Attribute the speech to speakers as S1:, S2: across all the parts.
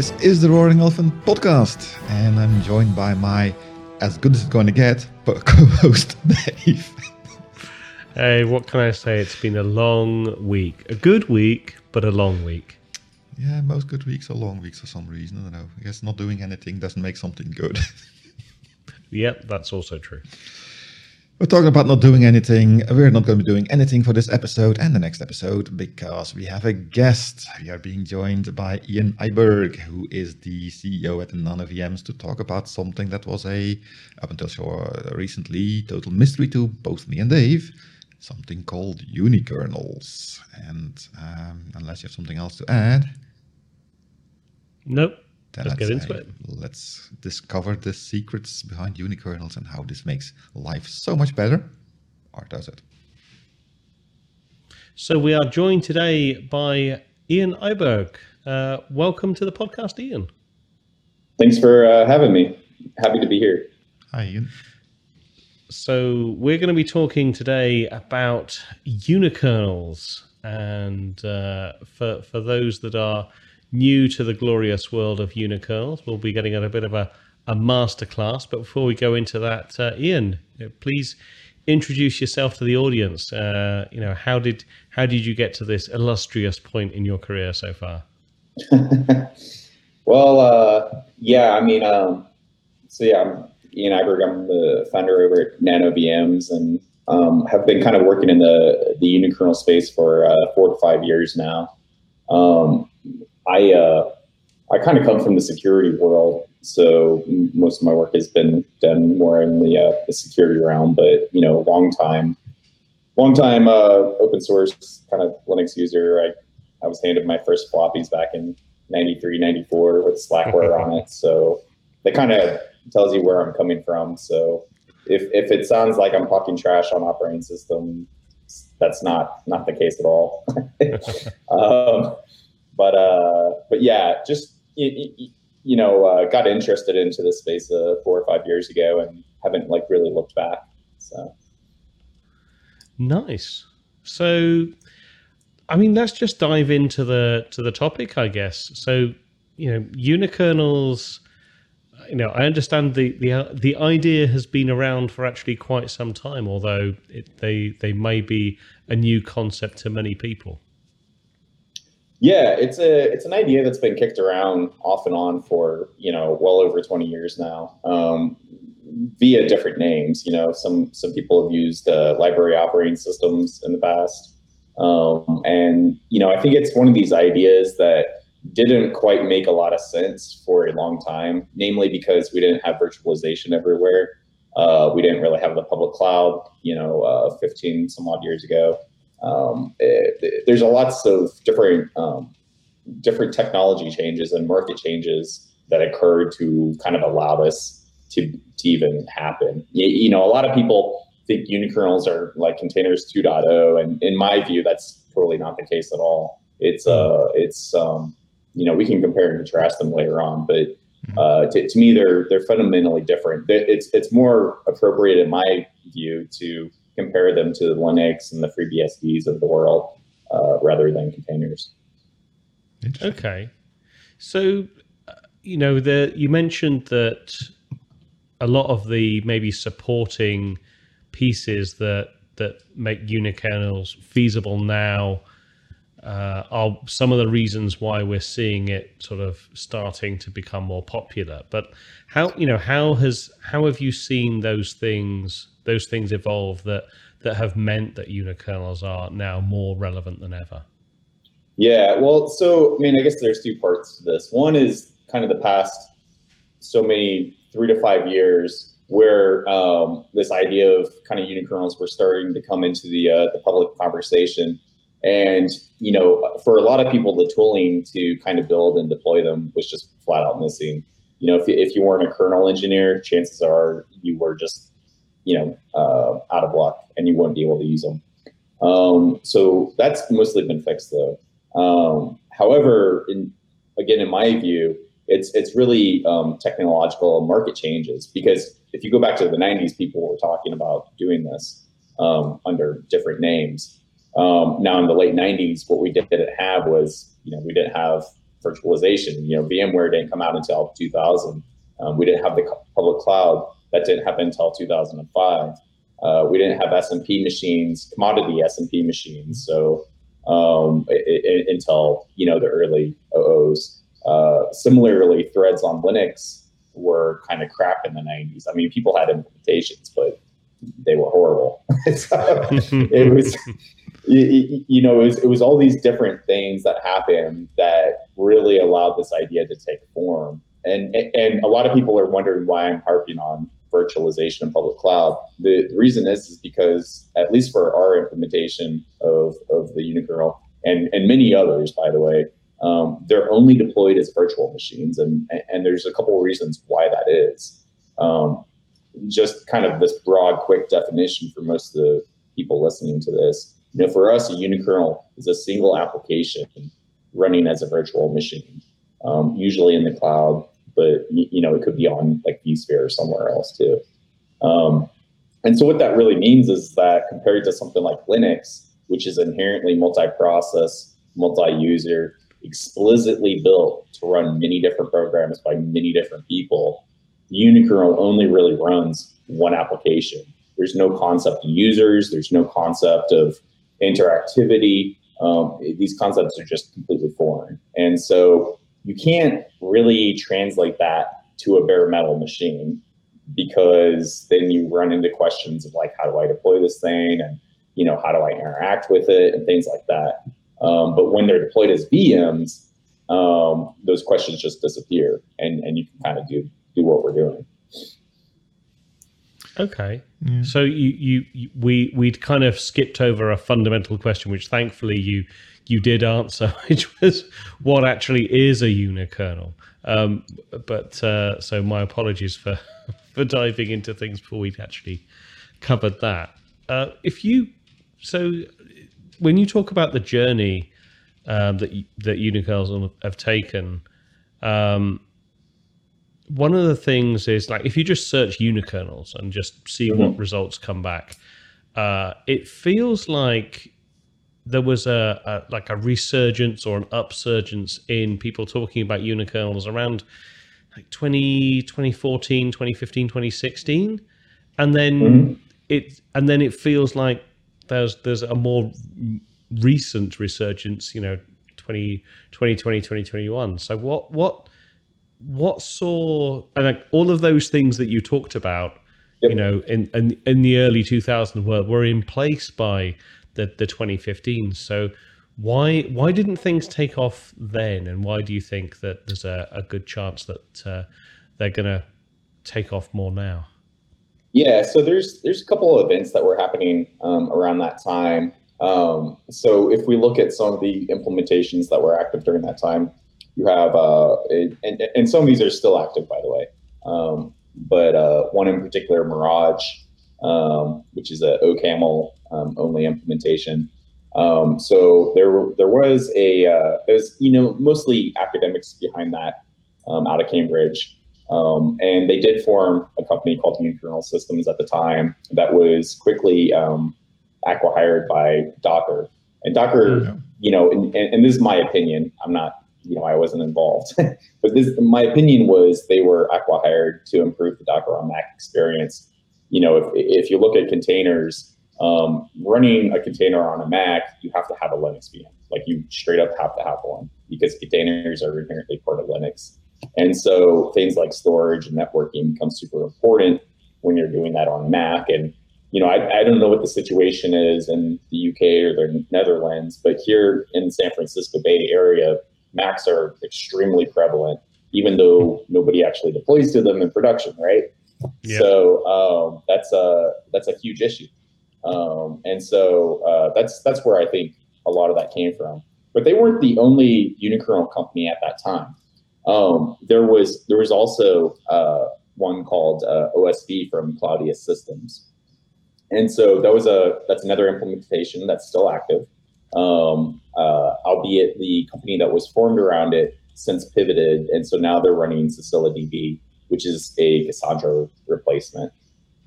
S1: This is the Roaring Elephant podcast, and I'm joined by my as good as it's going to get, but co-host Dave.
S2: Hey, what can I say? It's been a long week. A good week, but a long week.
S1: Yeah, most good weeks are long weeks for some reason. I don't know. I guess not doing anything doesn't make something good.
S2: yep, that's also true.
S1: We're talking about not doing anything. We're not going to be doing anything for this episode and the next episode because we have a guest. We are being joined by Ian Eyberg, who is the CEO at the Nano VMs, to talk about something that was a, up until so recently, total mystery to both me and Dave. Something called unikernels. And um, unless you have something else to add.
S2: Nope. Then let's get into it.
S1: Let's discover the secrets behind unikernels and how this makes life so much better. Or does it?
S2: So we are joined today by Ian Eyberg. Uh, welcome to the podcast, Ian.
S3: Thanks for uh, having me. Happy to be here.
S1: Hi, Ian.
S2: So we're going to be talking today about unikernels, and uh, for for those that are new to the glorious world of unikernels. We'll be getting a bit of a, a masterclass. But before we go into that, uh, Ian, please introduce yourself to the audience. Uh, you know, how did how did you get to this illustrious point in your career so far?
S3: well, uh, yeah, I mean, um, so yeah, I'm Ian Eyberg. I'm the founder over at Nano VMs and um, have been kind of working in the the unikernel space for uh, four to five years now. Um, I uh, I kind of come from the security world, so most of my work has been done more in the, uh, the security realm. But you know, long time, long time uh, open source kind of Linux user. I I was handed my first floppies back in 93, 94 with Slackware on it. So that kind of tells you where I'm coming from. So if if it sounds like I'm talking trash on operating system, that's not not the case at all. um, but uh, but yeah, just you, you know, uh, got interested into this space uh, four or five years ago, and haven't like really looked back. So
S2: nice. So, I mean, let's just dive into the to the topic, I guess. So, you know, unikernels. You know, I understand the the the idea has been around for actually quite some time, although it, they they may be a new concept to many people.
S3: Yeah, it's a it's an idea that's been kicked around off and on for you know well over twenty years now, um, via different names. You know, some some people have used uh, library operating systems in the past, um, and you know I think it's one of these ideas that didn't quite make a lot of sense for a long time, namely because we didn't have virtualization everywhere. Uh, we didn't really have the public cloud, you know, uh, 15 some odd years ago um, it, it, there's a lots of different um, different technology changes and market changes that occurred to kind of allow this to, to even happen. You, you know, a lot of people think unikernels are like containers 2.0, and in my view, that's totally not the case at all. It's uh, it's um, you know, we can compare and contrast them later on, but mm-hmm. uh, to, to me, they're they're fundamentally different. It's it's more appropriate in my view to compare them to the Linux and the FreeBSDs of the world uh, rather than containers.
S2: Okay, so uh, you know, the you mentioned that a lot of the maybe supporting pieces that that make unikernels feasible now uh, are some of the reasons why we're seeing it sort of starting to become more popular. But how you know how has how have you seen those things those things evolve that that have meant that unikernels are now more relevant than ever?
S3: Yeah, well, so I mean, I guess there's two parts to this. One is kind of the past so many three to five years where um, this idea of kind of unikernels were starting to come into the uh, the public conversation and, you know, for a lot of people, the tooling to kind of build and deploy them was just flat out missing. You know, if, if you weren't a kernel engineer, chances are you were just, you know, uh, out of luck and you wouldn't be able to use them. Um, so that's mostly been fixed though. Um, however, in, again, in my view, it's it's really um, technological market changes because if you go back to the 90s, people were talking about doing this um, under different names. Um, now in the late '90s, what we didn't have was, you know, we didn't have virtualization. You know, VMware didn't come out until 2000. Um, we didn't have the public cloud. That didn't happen until 2005. Uh, we didn't have SMP machines, commodity SMP machines. So um, it, it, until you know the early OOs. Uh, similarly, threads on Linux were kind of crap in the 90s. I mean, people had implementations, but they were horrible. it was, you, you, know, it was, it was all these different things that happened that really allowed this idea to take form. And, and a lot of people are wondering why I'm harping on virtualization and public cloud. The, the reason is, is because at least for our implementation of, of the unikernel and, and many others, by the way, um, they're only deployed as virtual machines. And, and there's a couple of reasons why that is. Um, just kind of this broad, quick definition for most of the people listening to this. You know, for us, a unikernel is a single application running as a virtual machine, um, usually in the cloud but you know it could be on like vSphere or somewhere else too. Um, and so what that really means is that compared to something like Linux, which is inherently multi-process, multi-user, explicitly built to run many different programs by many different people, Unikernel only really runs one application. There's no concept of users. There's no concept of interactivity. Um, these concepts are just completely foreign. And so you can't really translate that to a bare metal machine because then you run into questions of like how do I deploy this thing and you know how do I interact with it and things like that. Um, but when they're deployed as VMs, um, those questions just disappear and and you can kind of do do what we're doing.
S2: Okay, yeah. so you, you, we we'd kind of skipped over a fundamental question, which thankfully you you did answer, which was what actually is a unikernel. Um, but uh, so my apologies for for diving into things before we'd actually covered that. Uh, if you so when you talk about the journey um, that that unikernels have taken, um, one of the things is like if you just search unikernels and just see mm-hmm. what results come back, uh, it feels like there was a, a, like a resurgence or an upsurgence in people talking about unikernels around like 20, 2014, 2015, 2016. And then mm-hmm. it and then it feels like there's there's a more recent resurgence, you know, 20, 2020, 2021. So what what what saw and like all of those things that you talked about, yep. you know, in, in in the early 2000s were were in place by the the 2015. So why why didn't things take off then, and why do you think that there's a, a good chance that uh, they're going to take off more now?
S3: Yeah, so there's there's a couple of events that were happening um, around that time. Um, so if we look at some of the implementations that were active during that time, you have uh, and, and some of these are still active, by the way. Um, but uh, one in particular, Mirage, um, which is a OCaml um, only implementation. Um, so there, there was a, uh, there's, you know, mostly academics behind that um, out of Cambridge. Um, and they did form a company called Unikernel Systems at the time that was quickly um, acquired by Docker. And Docker, yeah. you know, and, and, this is my opinion. I'm not, you know, I wasn't involved, but this, my opinion was they were acqui-hired to improve the Docker on Mac experience you know, if, if you look at containers, um, running a container on a Mac, you have to have a Linux VM. Like you straight up have to have one because containers are inherently part of Linux. And so things like storage and networking become super important when you're doing that on Mac. And, you know, I, I don't know what the situation is in the UK or the Netherlands, but here in San Francisco Bay Area, Macs are extremely prevalent, even though nobody actually deploys to them in production, right? So um, that's a that's a huge issue, um, and so uh, that's that's where I think a lot of that came from. But they weren't the only unikernel company at that time. Um, there was there was also uh, one called uh, OSV from Cloudius Systems, and so that was a that's another implementation that's still active, um, uh, albeit the company that was formed around it since pivoted, and so now they're running Scylla DB which is a Cassandra replacement.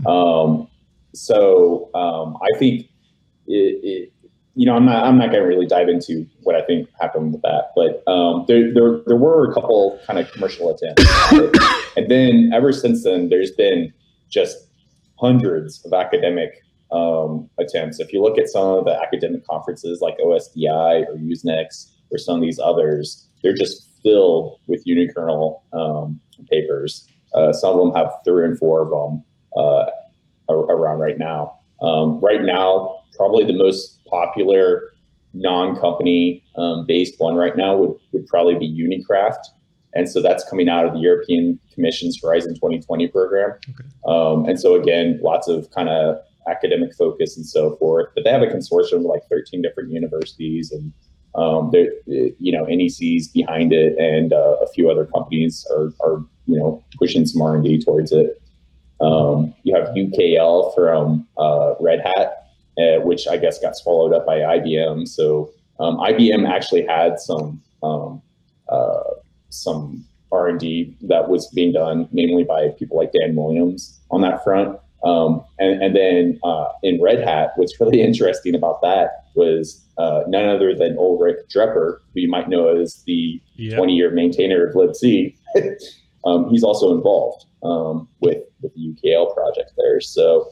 S3: Um, so um, I think it, it, you know, I'm not I'm not going to really dive into what I think happened with that, but um, there, there there were a couple kind of commercial attempts, and then ever since then, there's been just hundreds of academic um, attempts. If you look at some of the academic conferences like OSDI or Usenix or some of these others, they're just filled with unikernel um, papers. Uh, some of them have three and four of them uh, around right now. Um, right now, probably the most popular non-company um, based one right now would, would probably be Unikraft. And so that's coming out of the European Commission's Horizon 2020 program. Okay. Um, and so again, lots of kind of academic focus and so forth. But they have a consortium of like 13 different universities and um, there, you know, NECs behind it, and uh, a few other companies are, are, you know, pushing some R and D towards it. Um, you have UKL from uh, Red Hat, uh, which I guess got swallowed up by IBM. So um, IBM actually had some um, uh, some R and D that was being done, mainly by people like Dan Williams on that front. Um, and, and, then uh, in Red Hat, what's really interesting about that was uh, none other than Ulrich Drepper, who you might know as the 20 year maintainer of libc. um, he's also involved um, with, with the UKL project there. So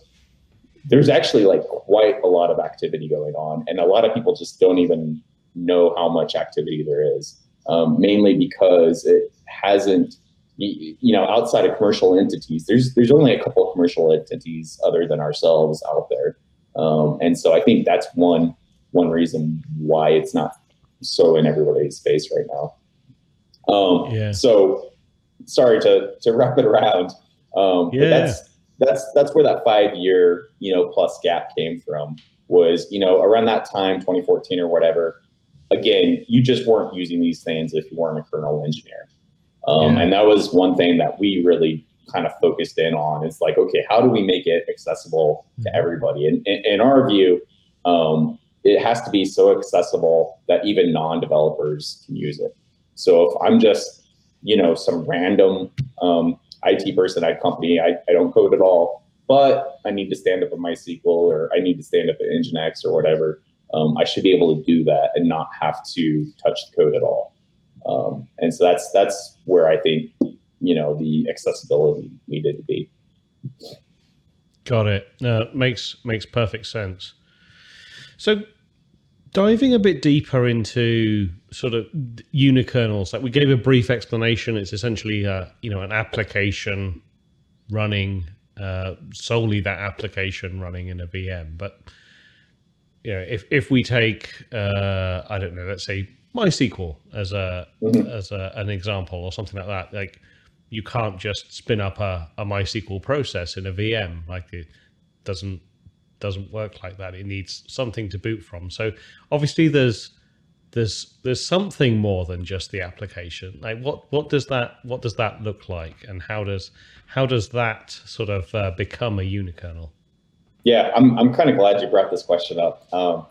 S3: there's actually like quite a lot of activity going on, and a lot of people just don't even know how much activity there is, um, mainly because it hasn't you know, outside of commercial entities, there's there's only a couple of commercial entities other than ourselves out there, um, and so I think that's one one reason why it's not so in everybody's face right now. Um, yeah. So, sorry to to wrap it around. Um, yeah. that's that's that's where that five year you know plus gap came from. Was you know around that time, 2014 or whatever. Again, you just weren't using these things if you weren't a kernel engineer. Um, yeah. And that was one thing that we really kind of focused in on. Is like, okay, how do we make it accessible to mm-hmm. everybody? And in our view, um, it has to be so accessible that even non-developers can use it. So if I'm just, you know, some random um, IT person at a company, I, I don't code at all, but I need to stand up a MySQL or I need to stand up an Nginx or whatever. Um, I should be able to do that and not have to touch the code at all. Um, and so that's that's where I think you know the accessibility needed to be.
S2: Got it. No, makes makes perfect sense. So diving a bit deeper into sort of unikernels, like we gave a brief explanation. It's essentially a, you know an application running uh, solely that application running in a VM. But you know, if if we take uh, I don't know, let's say MySQL as a mm-hmm. as a, an example or something like that. Like you can't just spin up a, a MySQL process in a VM. Like it doesn't doesn't work like that. It needs something to boot from. So obviously there's there's there's something more than just the application. Like what what does that what does that look like, and how does how does that sort of uh, become a unikernel?
S3: Yeah, I'm I'm kind of glad you brought this question up. Um,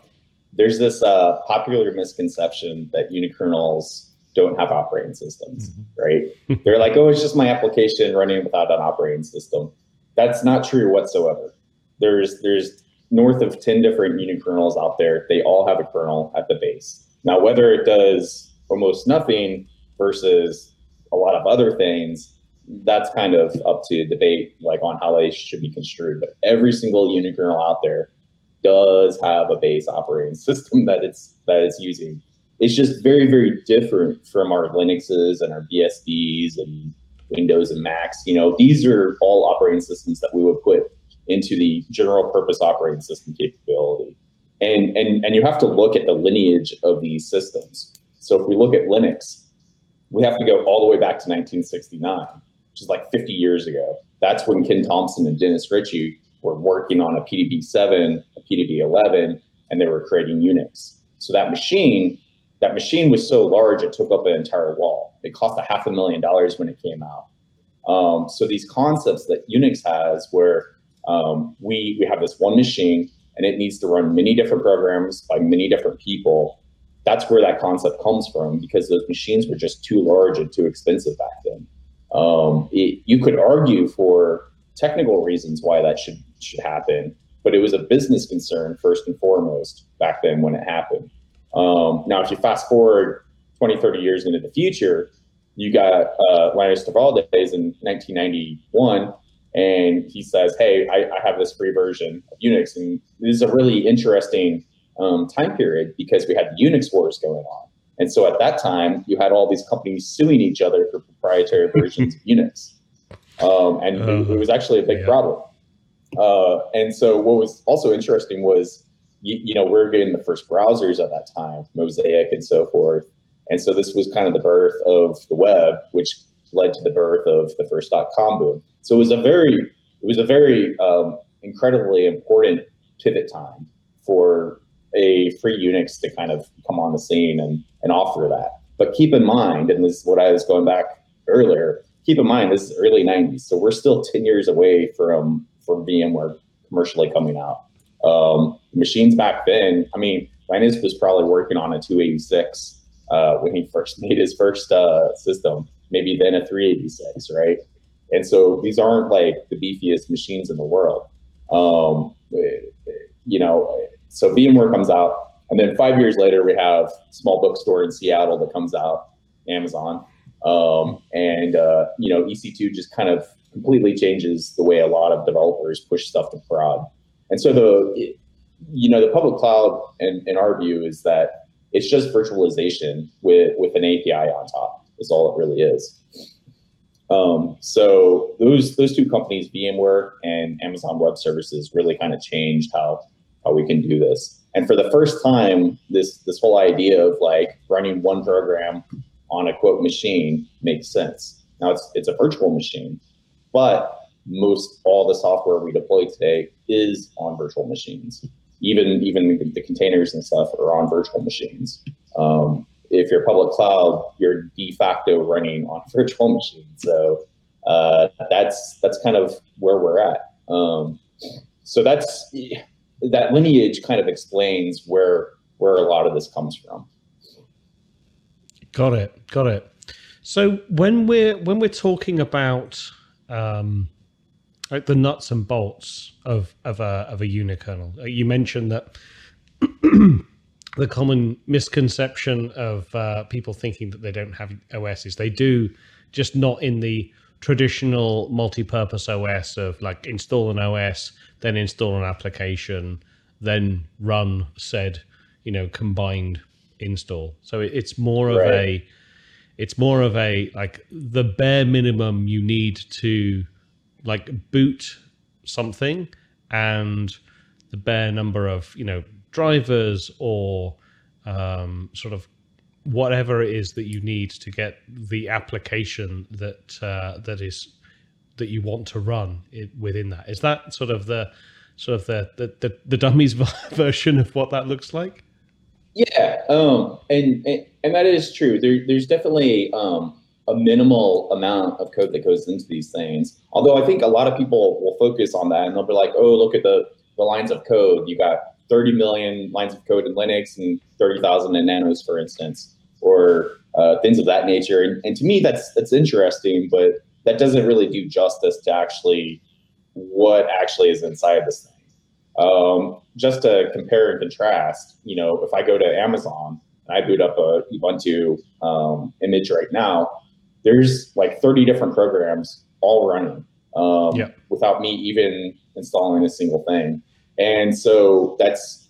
S3: there's this uh, popular misconception that unikernels don't have operating systems, mm-hmm. right? They're like, oh, it's just my application running without an operating system. That's not true whatsoever. There's there's north of 10 different unikernels out there. They all have a kernel at the base. Now, whether it does almost nothing versus a lot of other things, that's kind of up to debate, like on how they should be construed. But every single unikernel out there does have a base operating system that it's that it's using. It's just very, very different from our Linuxes and our BSDs and Windows and Macs. You know, these are all operating systems that we would put into the general purpose operating system capability. And, and, and you have to look at the lineage of these systems. So if we look at Linux, we have to go all the way back to 1969, which is like 50 years ago. That's when Ken Thompson and Dennis Ritchie were working on a PDP7, a PDP11, and they were creating Unix. So that machine, that machine was so large it took up an entire wall. It cost a half a million dollars when it came out. Um, so these concepts that Unix has, where um, we we have this one machine and it needs to run many different programs by many different people. That's where that concept comes from because those machines were just too large and too expensive back then. Um, it, you could argue for technical reasons why that should should happen. But it was a business concern first and foremost back then when it happened. Um, now, if you fast forward 20, 30 years into the future, you got uh, Linus Torvalds in 1991, and he says, "Hey, I, I, have this free version of Unix," and this is a really interesting um, time period because we had the Unix wars going on, and so at that time, you had all these companies suing each other for proprietary versions of Unix, um, and uh, it, it, was actually a big yeah. problem. Uh, and so, what was also interesting was, you, you know, we are getting the first browsers at that time, Mosaic and so forth. And so, this was kind of the birth of the web, which led to the birth of the first dot .com boom. So it was a very, it was a very um, incredibly important pivot time for a free Unix to kind of come on the scene and, and offer that. But keep in mind, and this is what I was going back earlier, keep in mind this is early 90s. So we're still 10 years away from VMware commercially coming out. Um, machines back then, I mean, Linus was probably working on a 286 uh, when he first made his first uh, system, maybe then a 386, right? And so these aren't like the beefiest machines in the world. Um, you know, so VMware comes out, and then five years later, we have small bookstore in Seattle that comes out, Amazon, um, and uh, you know, EC2 just kind of completely changes the way a lot of developers push stuff to prod. And so the you know the public cloud, in, in our view, is that it's just virtualization with with an API on top. Is all it really is. Um, so those those two companies, VMware and Amazon Web Services, really kind of changed how how we can do this. And for the first time, this this whole idea of like running one program on a quote machine makes sense. Now it's it's a virtual machine, but most all the software we deploy today is on virtual machines. Even even the containers and stuff are on virtual machines. Um, if you're public cloud, you're de facto running on virtual machines. So uh, that's that's kind of where we're at. Um, so that's that lineage kind of explains where where a lot of this comes from.
S2: Got it. Got it. So when we're when we're talking about um, like the nuts and bolts of of a of a unikernel, uh, you mentioned that the common misconception of uh, people thinking that they don't have OSs. They do, just not in the traditional multi-purpose OS of like install an OS, then install an application, then run said, you know, combined install. So it's more of right. a, it's more of a like the bare minimum you need to like boot something and the bare number of you know drivers or um, sort of whatever it is that you need to get the application that uh, that is that you want to run it, within that. Is that sort of the sort of the the, the, the dummies version of what that looks like?
S3: Yeah, um, and, and, and that is true. There, there's definitely um, a minimal amount of code that goes into these things. Although I think a lot of people will focus on that and they'll be like, "Oh, look at the the lines of code. You got 30 million lines of code in Linux and 30,000 in Nanos, for instance, or uh, things of that nature. And, and to me, that's that's interesting, but that doesn't really do justice to actually what actually is inside this thing. Um, just to compare and contrast, you know, if I go to Amazon and I boot up a Ubuntu um, image right now, there's like 30 different programs all running um, yeah. without me even installing a single thing and so that's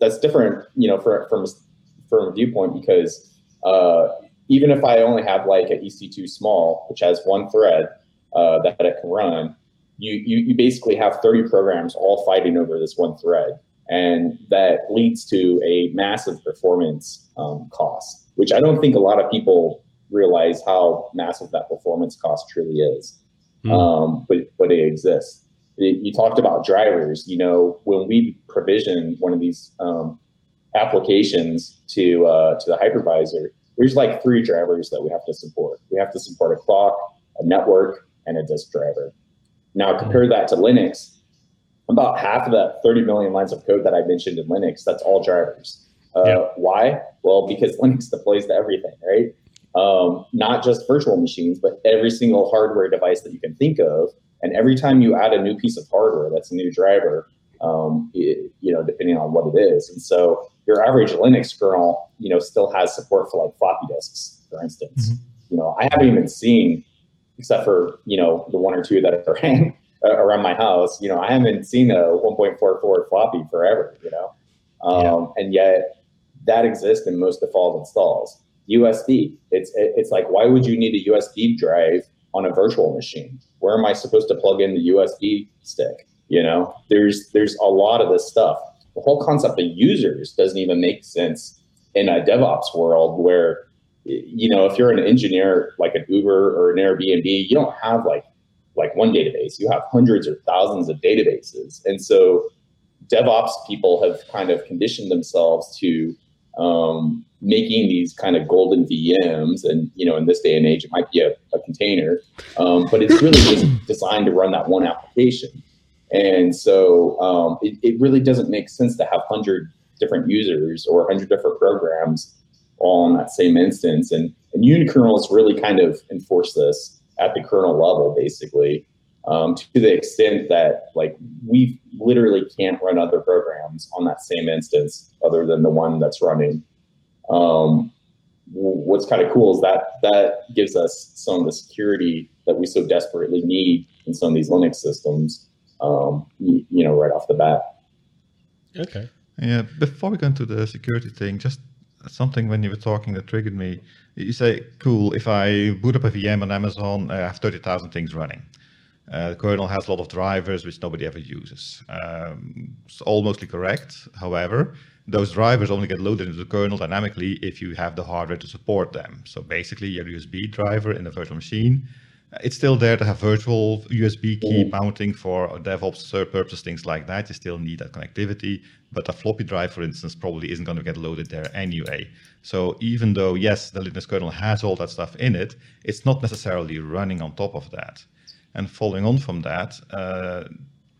S3: that's different, you know, for, from from a viewpoint because uh, even if I only have like an EC2 small, which has one thread uh, that it can run, you, you you basically have 30 programs all fighting over this one thread, and that leads to a massive performance um, cost, which I don't think a lot of people realize how massive that performance cost truly is. Mm. Um, but but it exists you talked about drivers. You know, when we provision one of these um, applications to uh, to the hypervisor, there's like three drivers that we have to support. We have to support a clock, a network, and a disk driver. Now compare that to Linux. About half of that 30 million lines of code that I mentioned in Linux, that's all drivers. Uh, yeah. Why? Well, because Linux deploys to everything, right? Um, not just virtual machines, but every single hardware device that you can think of And every time you add a new piece of hardware, that's a new driver, um, it, you know, depending on what it is. And so your average Linux kernel, you know, still has support for like floppy disks, for instance. Mm-hmm. You know, I haven't even seen, except for you know the one or two that are hanging around my house. You know, I haven't seen a 1.44 floppy forever. You know, um, yeah. and yet that exists in most default installs. USB, it's it's like why would you need a USB drive on a virtual machine? Where am I supposed to plug in the USB stick? You know, there's there's a lot of this stuff. The whole concept of users doesn't even make sense in a DevOps world where you know if you're an engineer like an Uber or an Airbnb, you don't have like like one database. You have hundreds or thousands of databases, and so DevOps people have kind of conditioned themselves to um, making these kind of golden VMs. And, you know, in this day and age, it might be a, a container, um, but it's really just designed to run that one application. And so um, it, it really doesn't make sense to have 100 different users or 100 different programs all on that same instance. And, and unikernels really kind of enforce this at the kernel level, basically um, to the extent that like we literally can't run other programs on that same instance other than the one that's running. Um, what's kind of cool is that that gives us some of the security that we so desperately need in some of these Linux systems. Um, you, you know, right off the bat.
S2: Okay.
S1: Yeah. Before we go into the security thing, just something when you were talking that triggered me. You say, "Cool, if I boot up a VM on Amazon, I have thirty thousand things running." Uh, the kernel has a lot of drivers which nobody ever uses. Um, it's almost correct. However, those drivers only get loaded into the kernel dynamically if you have the hardware to support them. So basically, your USB driver in the virtual machine, it's still there to have virtual USB key mm. mounting for DevOps purposes, things like that. You still need that connectivity, but a floppy drive, for instance, probably isn't going to get loaded there anyway. So even though, yes, the Linux kernel has all that stuff in it, it's not necessarily running on top of that. And following on from that, uh,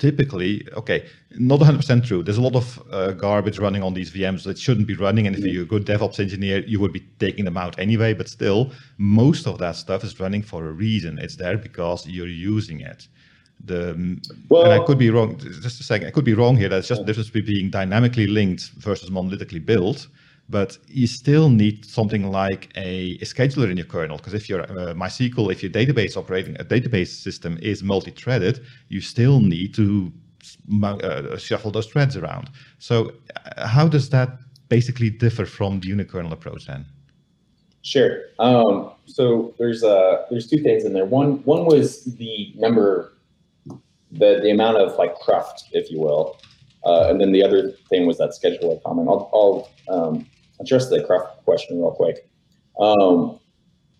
S1: typically, okay, not 100% true. There's a lot of uh, garbage running on these VMs that shouldn't be running. And if you're a good DevOps engineer, you would be taking them out anyway. But still, most of that stuff is running for a reason. It's there because you're using it. The, well, and I could be wrong. Just a second. I could be wrong here. That's just the difference between being dynamically linked versus monolithically built but you still need something like a, a scheduler in your kernel because if your uh, MySQL, if your database operating a database system is multi-threaded, you still need to uh, shuffle those threads around. So, uh, how does that basically differ from the unikernel approach then?
S3: Sure. Um, so there's uh, there's two things in there. One one was the number, the the amount of like cruft, if you will, uh, and then the other thing was that scheduler comment. I'll, I'll um, address the cruft question real quick. Um,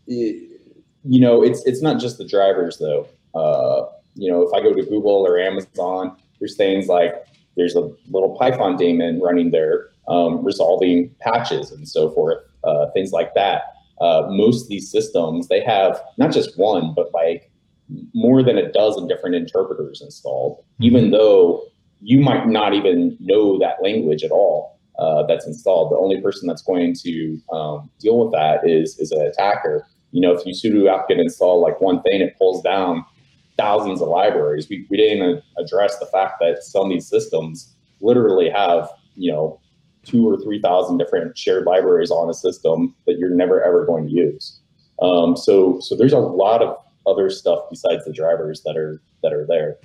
S3: it, you know, it's it's not just the drivers though. Uh, you know, if I go to Google or Amazon, there's things like there's a little Python daemon running there, um, resolving patches and so forth, uh, things like that. Uh, most of these systems they have not just one, but like more than a dozen different interpreters installed, mm-hmm. even though you might not even know that language at all uh, that's installed. The only person that's going to um, deal with that is is an attacker. You know, if you sudo apt-get install like one thing, it pulls down thousands of libraries. We, we didn't address the fact that some of these systems literally have, you know, two or 3,000 different shared libraries on a system that you're never ever going to use. Um, so, so there's a lot of other stuff besides the drivers that are that are there.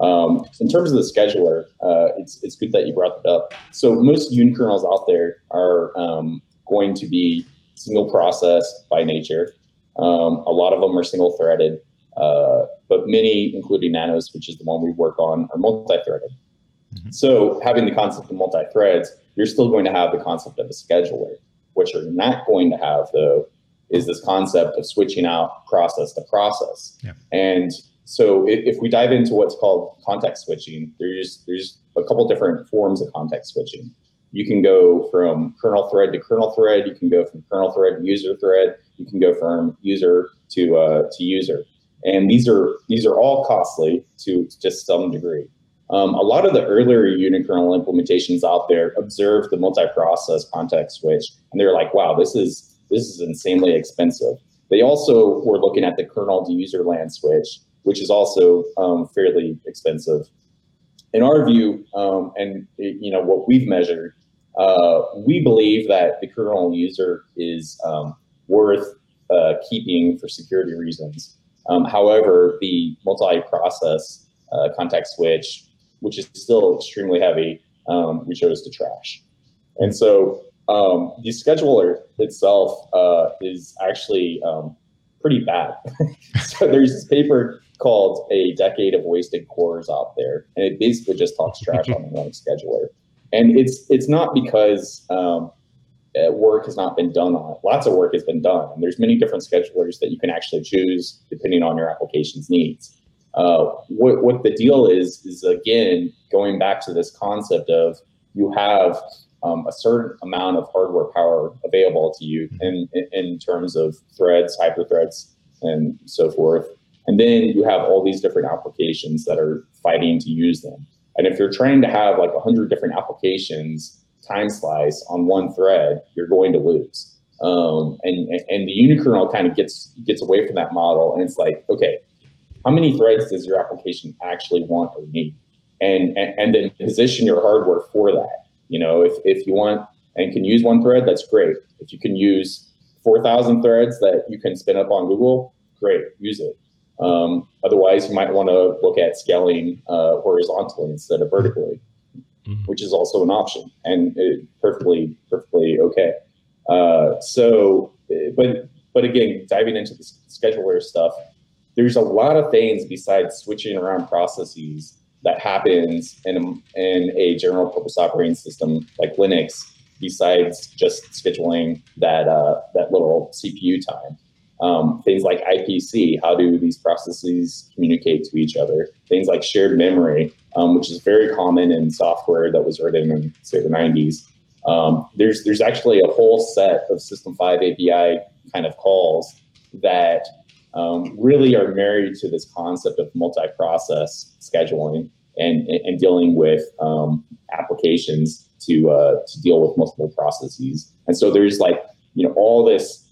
S3: Um, in terms of the scheduler, uh, it's, it's good that you brought that up. So most unikernels out there are um, going to be single process by nature. Um, a lot of them are single threaded, uh, but many, including Nanos, which is the one we work on, are multi-threaded. Mm-hmm. So having the concept of multi-threads, you're still going to have the concept of a scheduler. What you're not going to have, though, is this concept of switching out process to process. Yeah. And so if, we dive into what's called context switching, there's there's a couple different forms of context switching. You can go from kernel thread to kernel thread. You can go from kernel thread to user thread. You can go from user to uh, to user, and these are these are all costly to just some degree. Um, a lot of the earlier unikernel implementations out there observed the multi-process context switch, and they're like, "Wow, this is this is insanely expensive." They also were looking at the kernel to user land switch, which is also um, fairly expensive. In our view, um, and you know what we've measured, uh, we believe that the kernel user is um, worth uh, keeping for security reasons. Um, however, the multi-process uh, context switch, which is still extremely heavy, um, we chose to trash. And so um, the scheduler itself uh, is actually pretty bad. so there's this paper called "A Decade of Wasted Cores" out there, and it basically just talks trash on the Linux scheduler. And it's it's not because um, uh, work has not been done on it. Lots of work has been done, and there's many different schedulers that you can actually choose depending on your application's needs. Uh, what, what the deal is is again going back to this concept of you have um, a certain amount of hardware power available to you in, in, in terms of threads, hyperthreads, and so forth. And then you have all these different applications that are fighting to use them. And if you're trying to have like 100 different applications time slice on one thread, you're going to lose. Um, and and the unikernel kind of gets gets away from that model, and it's like, okay, how many threads does your application actually want or need? And, and, and then position your hardware for that. You know, if, if you want and can use one thread, that's great. If you can use 4,000 threads that you can spin up on Google, great, use it. Um, otherwise, you might want to look at scaling uh, horizontally instead of vertically, mm-hmm. which is also an option and it, perfectly, perfectly okay. Uh, so, but but again, diving into the scheduler stuff, there's a lot of things besides switching around processes that happens in a, in a general purpose operating system like Linux, besides just scheduling that uh, that little CPU time. Um, things like IPC, how do these processes communicate to each other? Things like shared memory, um, which is very common in software that was written in say the 90s. Um, there's there's actually a whole set of System 5 API kind of calls that um, really are married to this concept of multi-process scheduling and, and dealing with um, applications to uh, to deal with multiple processes. And so there's like you know all this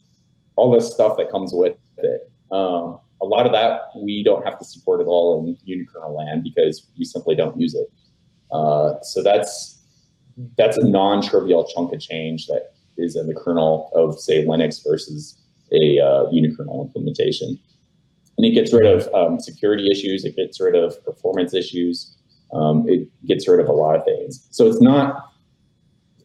S3: all this stuff that comes with it. Um, a lot of that we don't have to support at all in unikernel land because we simply don't use it. Uh, so that's that's a non-trivial chunk of change that is in the kernel of say Linux versus a uh, unikernel implementation. And it gets rid of um, security issues, it gets rid of performance issues, um, it gets rid of a lot of things. So it's not,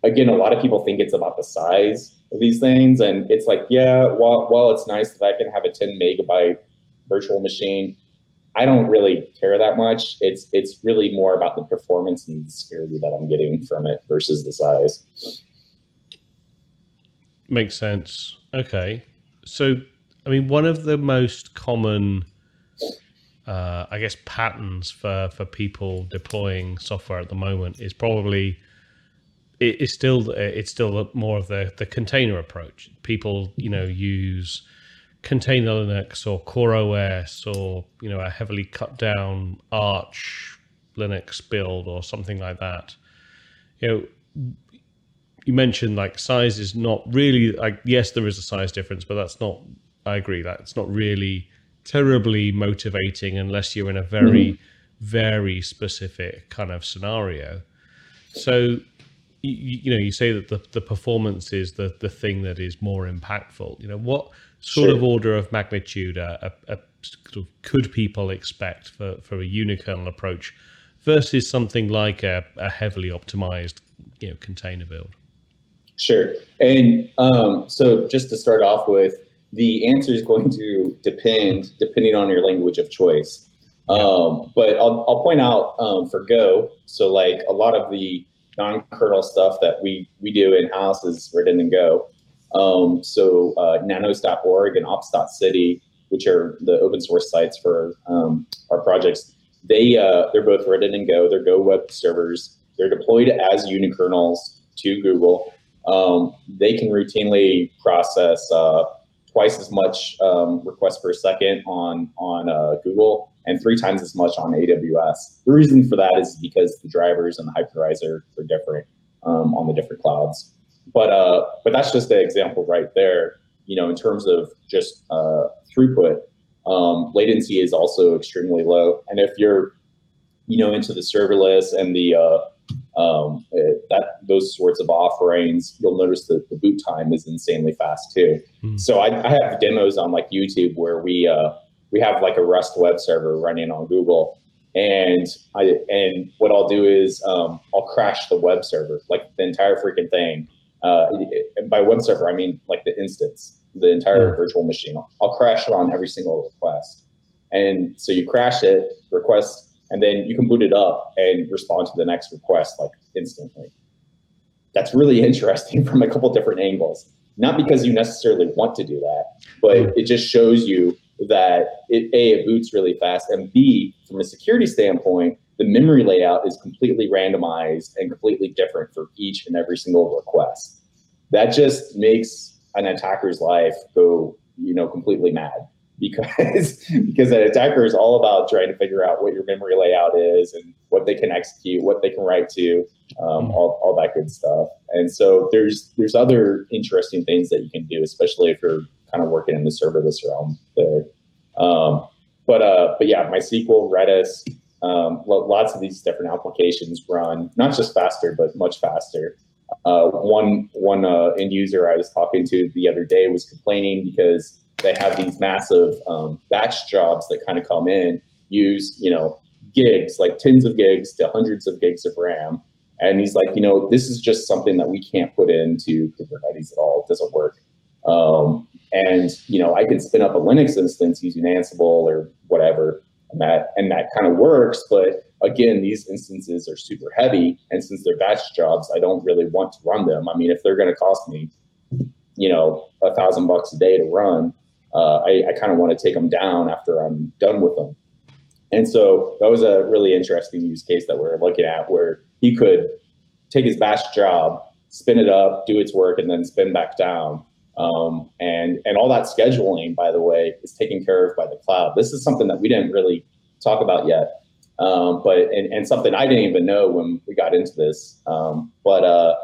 S3: again, a lot of people think it's about the size of these things. And it's like, yeah, while, while it's nice that I can have a 10 megabyte virtual machine, I don't really care that much. It's it's really more about the performance and the security that I'm getting from it versus the size.
S2: Makes sense. Okay so I mean, one of the most common, uh, I guess, patterns for for people deploying software at the moment is probably it, it's still it's still more of the the container approach. People, you know, use container Linux or CoreOS or you know a heavily cut down Arch Linux build or something like that. You know, you mentioned like size is not really like yes there is a size difference but that's not i agree that it's not really terribly motivating unless you're in a very mm-hmm. very specific kind of scenario so you, you, know you say that the, the performance is the, the thing that is more impactful you know what sort sure. of order of magnitude a, a, a could people expect for, for a unikernel approach versus something like a, a heavily optimized you know container build
S3: Sure. And um, so just to start off with, the answer is going to depend depending on your language of choice. Um, but I'll, I'll point out um, for Go, so like a lot of the non-kernel stuff that we, we do in-house is written in Go. Um, so uh, nanos.org and ops.city, which are the open source sites for um, our projects, they, uh, they're both written in Go. They're Go web servers. They're deployed as unikernels to Google um, they can routinely process uh, twice as much um, requests per second on on uh, Google and three times as much on AWS. The reason for that is because the drivers and the hypervisor are different um, on the different clouds. But uh, but that's just the example right there. You know, in terms of just uh, throughput, Um, latency is also extremely low. And if you're, you know, into the serverless and the uh, um, that those sorts of offerings, you'll notice that the boot time is insanely fast too. Mm. So I, I, have demos on like YouTube where we uh, we have like a Rust web server running on Google, and I and what I'll do is um, I'll crash the web server, like the entire freaking thing. Uh, by web server, I mean like the instance, the entire mm. virtual machine. I'll crash it on every single request, and so you crash it, request and then you can boot it up and respond to the next request like instantly. That's really interesting from a couple different angles. Not because you necessarily want to do that, but it just shows you that it, a it boots really fast, and b from a security standpoint, the memory layout is completely randomized and completely different for each and every single request. That just makes an attacker's life go, you know, completely mad because because an attacker is all about trying to figure out what your memory layout is and what they can execute, what they can write to, um, hmm. all, all that good stuff. And so there's there's other interesting things that you can do, especially if you're kind of working in the serverless realm there. Um, but uh, but yeah, MySQL, Redis, um, lots of these different applications run not just faster, but much faster. Uh, one one uh, end user I was talking to the other day was complaining because they have these massive um, batch jobs that kind of come in, use, you know, gigs, like tens of gigs to hundreds of gigs of RAM. And he's like, you know, this is just something that we can't put into Kubernetes at all. It doesn't work. Um, and you know, I can spin up a Linux instance using Ansible or whatever, and that and that kind of works. But again, these instances are super heavy, and since they're batch jobs, I don't really want to run them. I mean, if they're going to cost me, you know, a thousand bucks a day to run, uh, I, I kind of want to take them down after I'm done with them. And so that was a really interesting use case that we're looking at where he could take his batch job, spin it up, do its work, and then spin back down. Um, and and all that scheduling, by the way, is taken care of by the cloud. This is something that we didn't really talk about yet, um, but and, and something I didn't even know when we got into this. Um, but uh,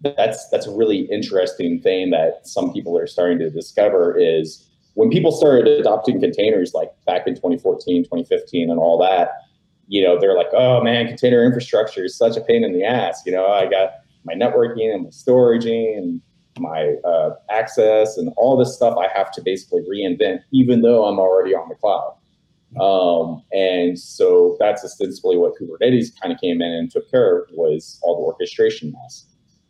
S3: that's that's a really interesting thing that some people are starting to discover is when people started adopting containers like back in 2014, 2015, and all that, you know, they're like, oh man, container infrastructure is such a pain in the ass. You know, I got my networking and my storage and my uh, access and all this stuff I have to basically reinvent, even though I'm already on the cloud. Um, and so that's ostensibly what Kubernetes kind of came in and took care of was all the orchestration mess.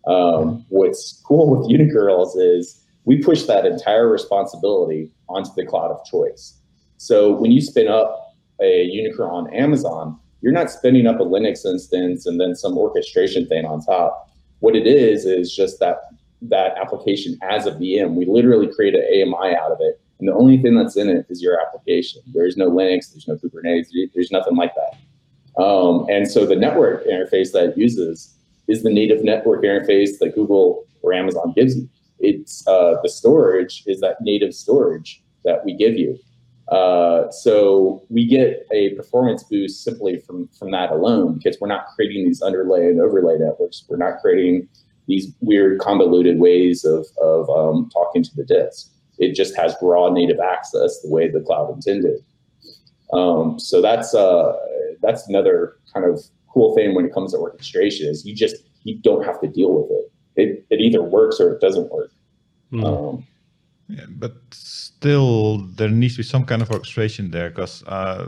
S3: Um, what's cool with unikernels is we push that entire responsibility onto the cloud of choice. So when you spin up a Unikernel on Amazon, you're not spinning up a Linux instance and then some orchestration thing on top. What it is is just that that application as a VM. We literally create an AMI out of it, and the only thing that's in it is your application. There is no Linux, there's no Kubernetes, there's nothing like that. Um, and so the network interface that it uses is the native network interface that Google or Amazon gives you it's uh, the storage is that native storage that we give you. Uh, so we get a performance boost simply from from that alone because we're not creating these underlay and overlay networks. We're not creating these weird convoluted ways of of um, talking to the disk. It just has raw native access the way the cloud intended. Um, so that's uh, that's another kind of cool thing when it comes to orchestration is you just you don't have to deal with it it, it either works or it doesn't work. Mm. Um,
S1: yeah, but still, there needs to be some kind of orchestration there. Because uh,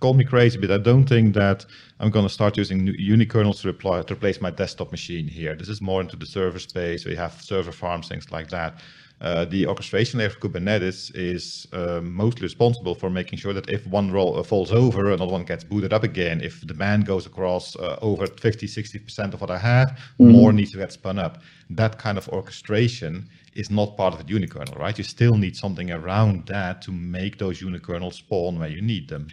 S1: call me crazy, but I don't think that I'm going to start using unikernels to, reply, to replace my desktop machine here. This is more into the server space. We have server farms, things like that. Uh, the orchestration layer of Kubernetes is uh, mostly responsible for making sure that if one role uh, falls over, another one gets booted up again. If demand goes across uh, over 50, 60% of what I have, mm-hmm. more needs to get spun up. That kind of orchestration is not part of the unikernel, right? You still need something around that to make those unikernels spawn where you need them.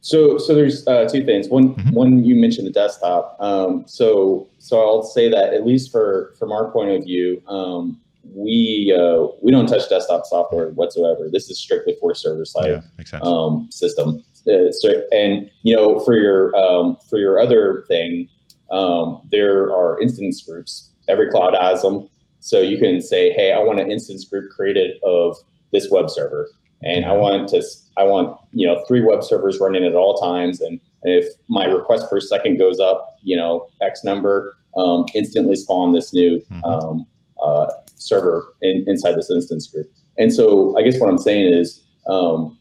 S3: So, so there's uh, two things. One, mm-hmm. one you mentioned the desktop. Um, so, so I'll say that at least for from our point of view, um, we uh, we don't touch desktop software whatsoever. This is strictly for server side yeah, um, system. Uh, so, and you know, for your um, for your other thing, um, there are instance groups. Every cloud has them, so you can say, "Hey, I want an instance group created of this web server," and I want to I want you know three web servers running at all times, and, and if my request per second goes up, you know X number, um, instantly spawn this new mm-hmm. um, uh, server in, inside this instance group. And so I guess what I'm saying is um,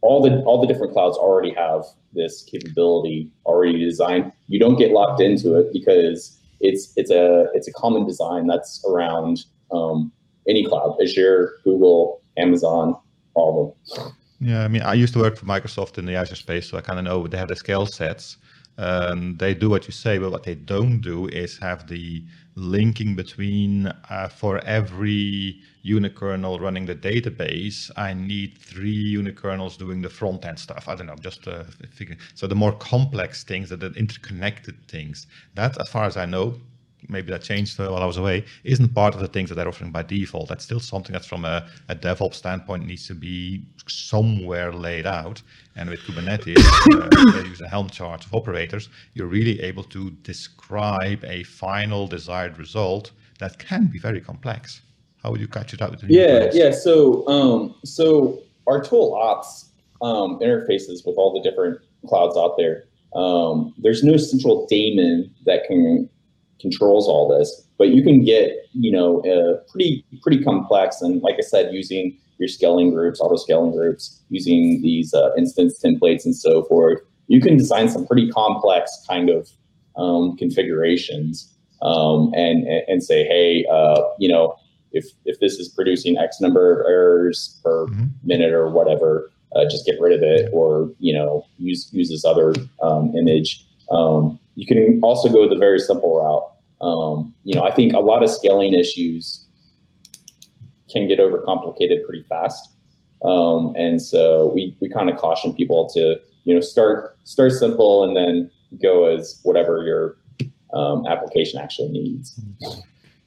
S3: all the all the different clouds already have this capability already designed. You don't get locked into it because it's it's a it's a common design that's around um, any cloud, Azure, Google, Amazon, all of them.
S1: Yeah, I mean, I used to work for Microsoft in the Azure space, so I kind of know they have the scale sets. Um, they do what you say, but what they don't do is have the linking between uh, for every unikernel running the database, I need three unikernels doing the front end stuff. I don't know, just uh. So the more complex things, that the interconnected things, that, as far as I know, maybe that changed while I was away, isn't part of the things that they're offering by default. That's still something that's from a, a DevOps standpoint needs to be somewhere laid out. And with Kubernetes, uh, they use a Helm chart of operators, you're really able to describe a final desired result that can be very complex. How would you catch it out? With
S3: yeah, yeah. So, um, so our tool ops um, interfaces with all the different clouds out there. Um, there's no central daemon that can controls all this. But you can get, you know, uh, pretty pretty complex. And like I said, using your scaling groups, auto scaling groups, using these uh, instance templates and so forth, you can design some pretty complex kind of um, configurations um, and and say, hey, uh, you know, if if this is producing X number of errors per mm-hmm. minute or whatever, uh, just get rid of it, or you know, use use this other um, image. Um, you can also go the very simple route. Um, you know, I think a lot of scaling issues can get overcomplicated pretty fast. Um, and so we, we kind of caution people to, you know, start, start simple and then go as whatever your um, application actually needs.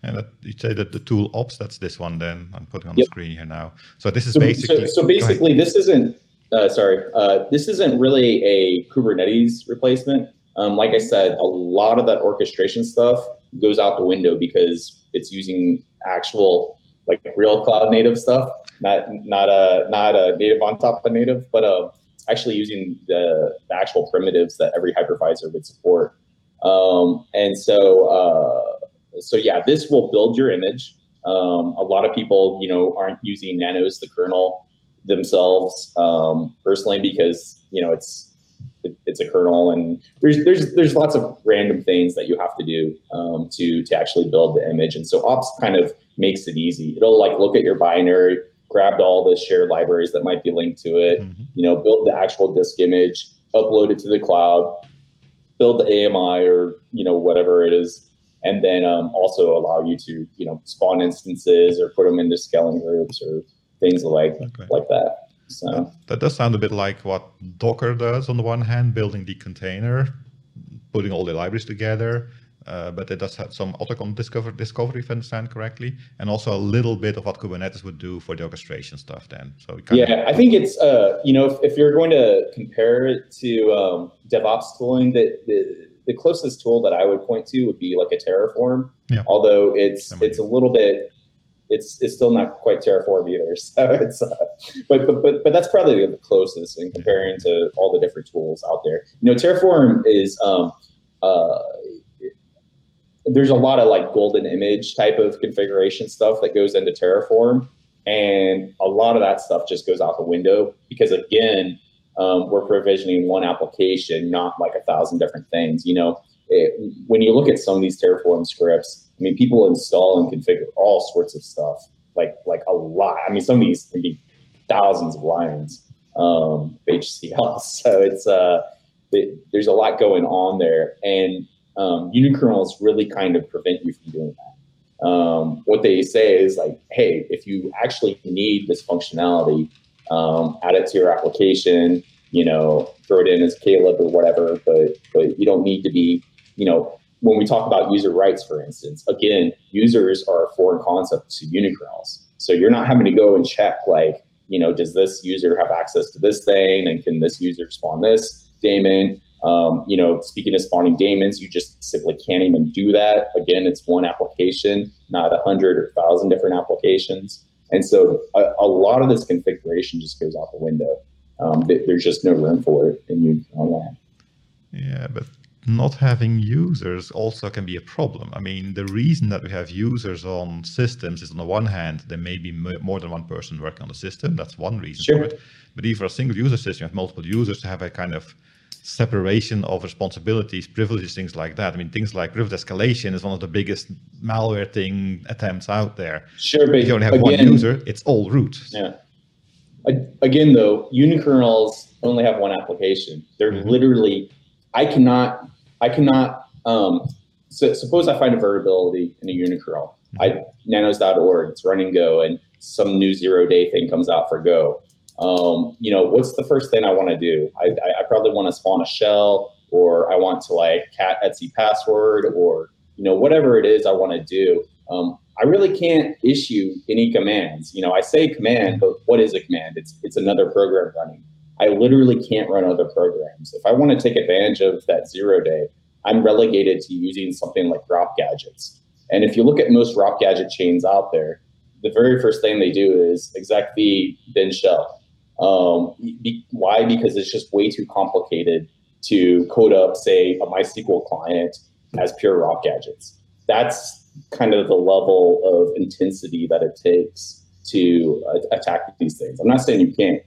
S1: And that, you say that the tool ops, that's this one then I'm putting on yep. the screen here now. So this is so, basically.
S3: So, so basically this isn't, uh, sorry, uh, this isn't really a Kubernetes replacement. Um, like I said, a lot of that orchestration stuff goes out the window because it's using actual like real cloud native stuff, not not a not a native on top of native, but uh, actually using the, the actual primitives that every hypervisor would support. Um, and so uh, so yeah, this will build your image. Um, a lot of people, you know, aren't using Nanos the kernel themselves um, personally because you know it's it, it's a kernel, and there's there's there's lots of random things that you have to do um, to to actually build the image. And so ops kind of makes it easy. It'll like look at your binary, grab all the shared libraries that might be linked to it, mm-hmm. you know, build the actual disk image, upload it to the cloud, build the AMI or you know whatever it is, and then um, also allow you to you know spawn instances or put them into scaling groups or things like okay. like that. So
S1: that, does sound a bit like what Docker does on the one hand, building the container, putting all the libraries together. Uh, but it does have some autocon discover, discovery, if I understand correctly, and also a little bit of what Kubernetes would do for the orchestration stuff. Then,
S3: so yeah. I think it's uh, you know if, if, you're going to compare it to um, DevOps tooling, that the, the closest tool that I would point to would be like a Terraform. Yeah. Although it's it's a little bit it's it's still not quite Terraform either. So it's, uh, but, but but but that's probably the closest in comparing to all the different tools out there. You know, Terraform is um, uh, there's a lot of like golden image type of configuration stuff that goes into Terraform, and a lot of that stuff just goes out the window because again, um, we're provisioning one application, not like a thousand different things. You know, it, when you look at some of these Terraform scripts I mean, people install and configure all sorts of stuff, like like a lot. I mean, some of these can be thousands of lines um, HCL. So it's uh, it, there's a lot going on there, and um, unikernels really kind of prevent you from doing that. Um, what they say is like, hey, if you actually need this functionality, um, add it to your application. You know, throw it in as Caleb or whatever, but but you don't need to be, you know, when we talk about user rights, for instance, again, users are a foreign concept to unikernels. So you're not having to go and check like, you know, does this user have access to this thing, and can this user spawn this daemon? Um, you know, speaking of spawning daemons, you just simply can't even do that. Again, it's one application, not a hundred or thousand different applications. And so a, a lot of this configuration just goes out the window. Um, there's just no room for it in unikernel land.
S1: Yeah, but not having users also can be a problem. I mean, the reason that we have users on systems is on the one hand, there may be more than one person working on the system. That's one reason sure. for it. But even for a single user system, you have multiple users to have a kind of separation of responsibilities, privileges, things like that. I mean, things like privilege escalation is one of the biggest malware thing attempts out there.
S3: Sure, but
S1: if you only have again, one user, it's all root.
S3: Yeah. Again, though, unikernels only have one application. They're mm-hmm. literally, I cannot, I cannot. Um, so suppose I find a vulnerability in a. Mm-hmm. I nanos.org, it's running Go, and some new zero day thing comes out for Go um, you know, what's the first thing I want to do? I, I, I probably want to spawn a shell or I want to like cat etc password or, you know, whatever it is I want to do. Um, I really can't issue any commands. You know, I say command, but what is a command? It's, it's another program running. I literally can't run other programs. If I want to take advantage of that zero day, I'm relegated to using something like ROP gadgets. And if you look at most ROP gadget chains out there, the very first thing they do is v bin shell. Um, be, why? Because it's just way too complicated to code up, say, a MySQL client as pure ROP gadgets. That's kind of the level of intensity that it takes to uh, attack these things. I'm not saying you can't.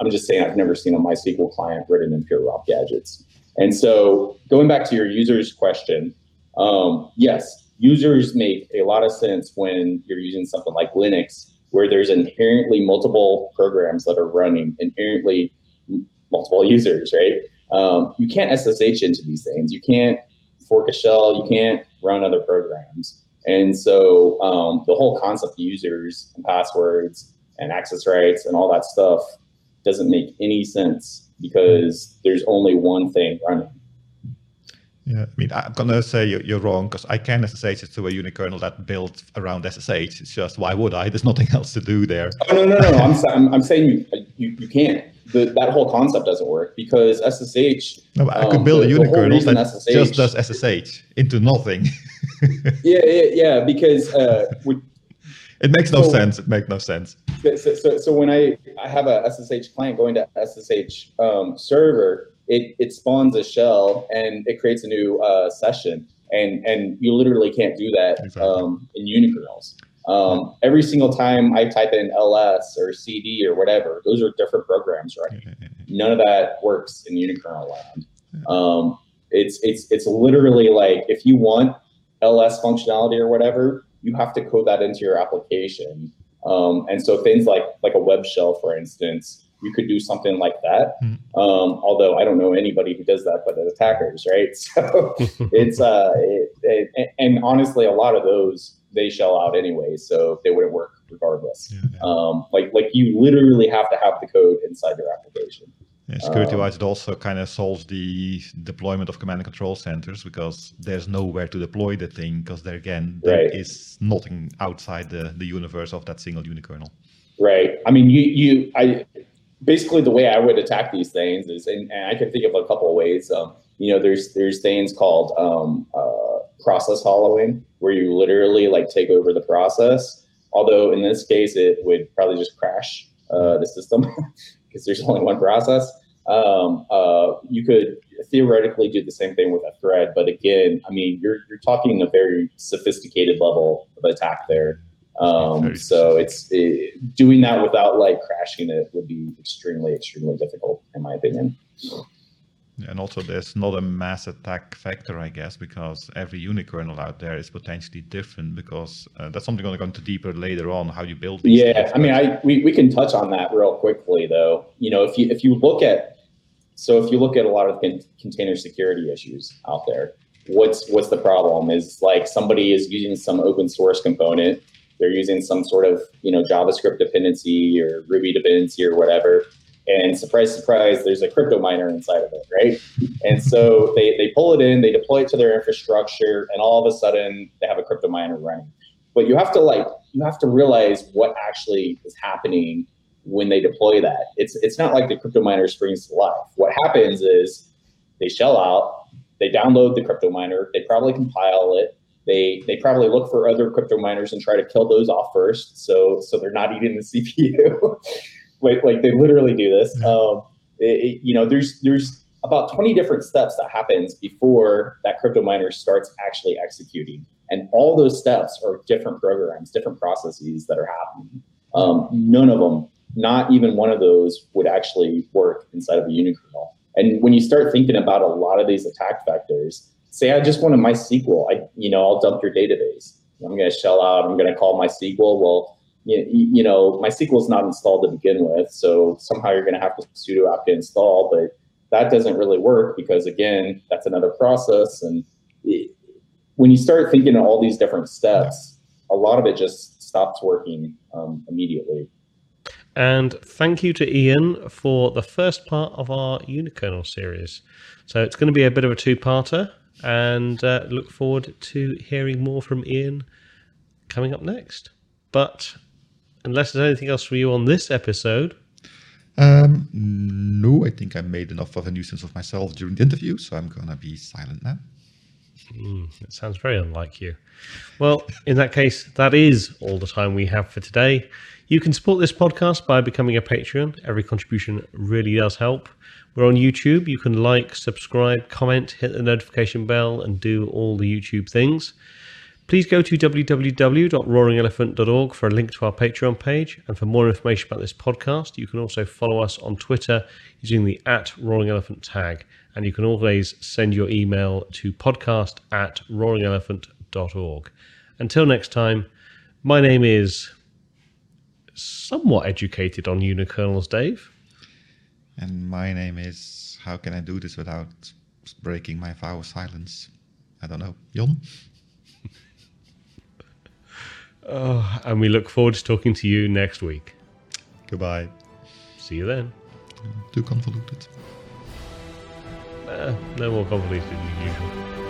S3: I'm just saying I've never seen a MySQL client written in pure ROP gadgets. And so, going back to your users question, um, yes, users make a lot of sense when you're using something like Linux where there's inherently multiple programs that are running, inherently multiple users, right? Um, you can't SSH into these things. You can't fork a shell. You can't run other programs. And so um, the whole concept of users and passwords and access rights and all that stuff doesn't make any sense because there's only one thing running.
S1: Yeah, I mean, I'm gonna say you're wrong because I can SSH it to a unikernel that built around SSH. It's just why would I? There's nothing else to do there.
S3: Oh no, no, no! no. I'm, I'm, I'm saying you you, you can't. The, that whole concept doesn't work because SSH.
S1: No, I could build um, the, a unikernel that SSH, just does SSH into nothing.
S3: yeah, yeah, yeah, because uh, we,
S1: it makes no so, sense. It makes no sense.
S3: So, so, so when I, I have a SSH client going to SSH um, server, it, it spawns a shell and it creates a new uh, session. And, and you literally can't do that exactly. um, in unikernels. Um, every single time I type in ls or cd or whatever, those are different programs, right? None of that works in unikernel land. Um, it's it's it's literally like if you want ls functionality or whatever, you have to code that into your application. Um, and so things like like a web shell, for instance, you could do something like that. Mm. Um, although I don't know anybody who does that but the attackers, right? So it's uh, it, it, and honestly, a lot of those they shell out anyway, so they wouldn't work regardless. Yeah, yeah. Um, like like you literally have to have the code inside your application.
S1: Yeah, security wise, um, it also kind of solves the deployment of command and control centers because there's nowhere to deploy the thing because there again there right. is nothing outside the, the universe of that single unikernel.
S3: Right. I mean, you you I basically the way I would attack these things is, and, and I can think of a couple of ways. Um, you know, there's there's things called um, uh, process hollowing, where you literally like take over the process. Although in this case, it would probably just crash uh, the system because there's only one process. Um, uh, you could theoretically do the same thing with a thread, but again, I mean, you're you're talking a very sophisticated level of attack there. Um, so it's it, doing that without like crashing it would be extremely, extremely difficult, in my opinion.
S1: And also, there's not a mass attack factor, I guess, because every unikernel out there is potentially different. Because uh, that's something I'm going to go into deeper later on how you build. These
S3: yeah, things. I mean, I we, we can touch on that real quickly, though. You know, if you if you look at so if you look at a lot of con- container security issues out there, what's what's the problem? Is like somebody is using some open source component they're using some sort of you know JavaScript dependency or Ruby dependency or whatever. And surprise, surprise, there's a crypto miner inside of it, right? And so they, they pull it in, they deploy it to their infrastructure, and all of a sudden they have a crypto miner running. But you have to like you have to realize what actually is happening when they deploy that. It's it's not like the crypto miner springs to life. What happens is they shell out, they download the crypto miner, they probably compile it, they they probably look for other crypto miners and try to kill those off first, so so they're not eating the CPU. Like like they literally do this. Um, it, it, you know, there's there's about 20 different steps that happens before that crypto miner starts actually executing, and all those steps are different programs, different processes that are happening. Um, none of them, not even one of those, would actually work inside of a unikernel. And when you start thinking about a lot of these attack vectors, say I just want a MySQL, I you know I'll dump your database. I'm going to shell out. I'm going to call MySQL. Well, you, you know MySQL is not installed to begin with, so somehow you're going to have to sudo apt install, but that doesn't really work because again, that's another process. And it, when you start thinking of all these different steps, a lot of it just stops working um, immediately.
S2: And thank you to Ian for the first part of our Unikernel series. So it's going to be a bit of a two-parter and uh, look forward to hearing more from Ian coming up next. But unless there's anything else for you on this episode.
S1: Um, no, I think I made enough of a nuisance of myself during the interview, so I'm going to be silent now.
S2: Mm, it sounds very unlike you. Well, in that case, that is all the time we have for today. You can support this podcast by becoming a Patreon. Every contribution really does help. We're on YouTube. You can like, subscribe, comment, hit the notification bell, and do all the YouTube things. Please go to www.roaringelephant.org for a link to our Patreon page. And for more information about this podcast, you can also follow us on Twitter using the at Roaring Elephant tag. And you can always send your email to podcast at roaringelephant.org. Until next time, my name is somewhat educated on unikernels, Dave.
S1: And my name is How Can I Do This Without Breaking My Vow of Silence? I don't know. Jon?
S2: Oh, and we look forward to talking to you next week.
S1: Goodbye.
S2: See you then.
S1: Too convoluted.
S2: Uh, no more convoluted than usual.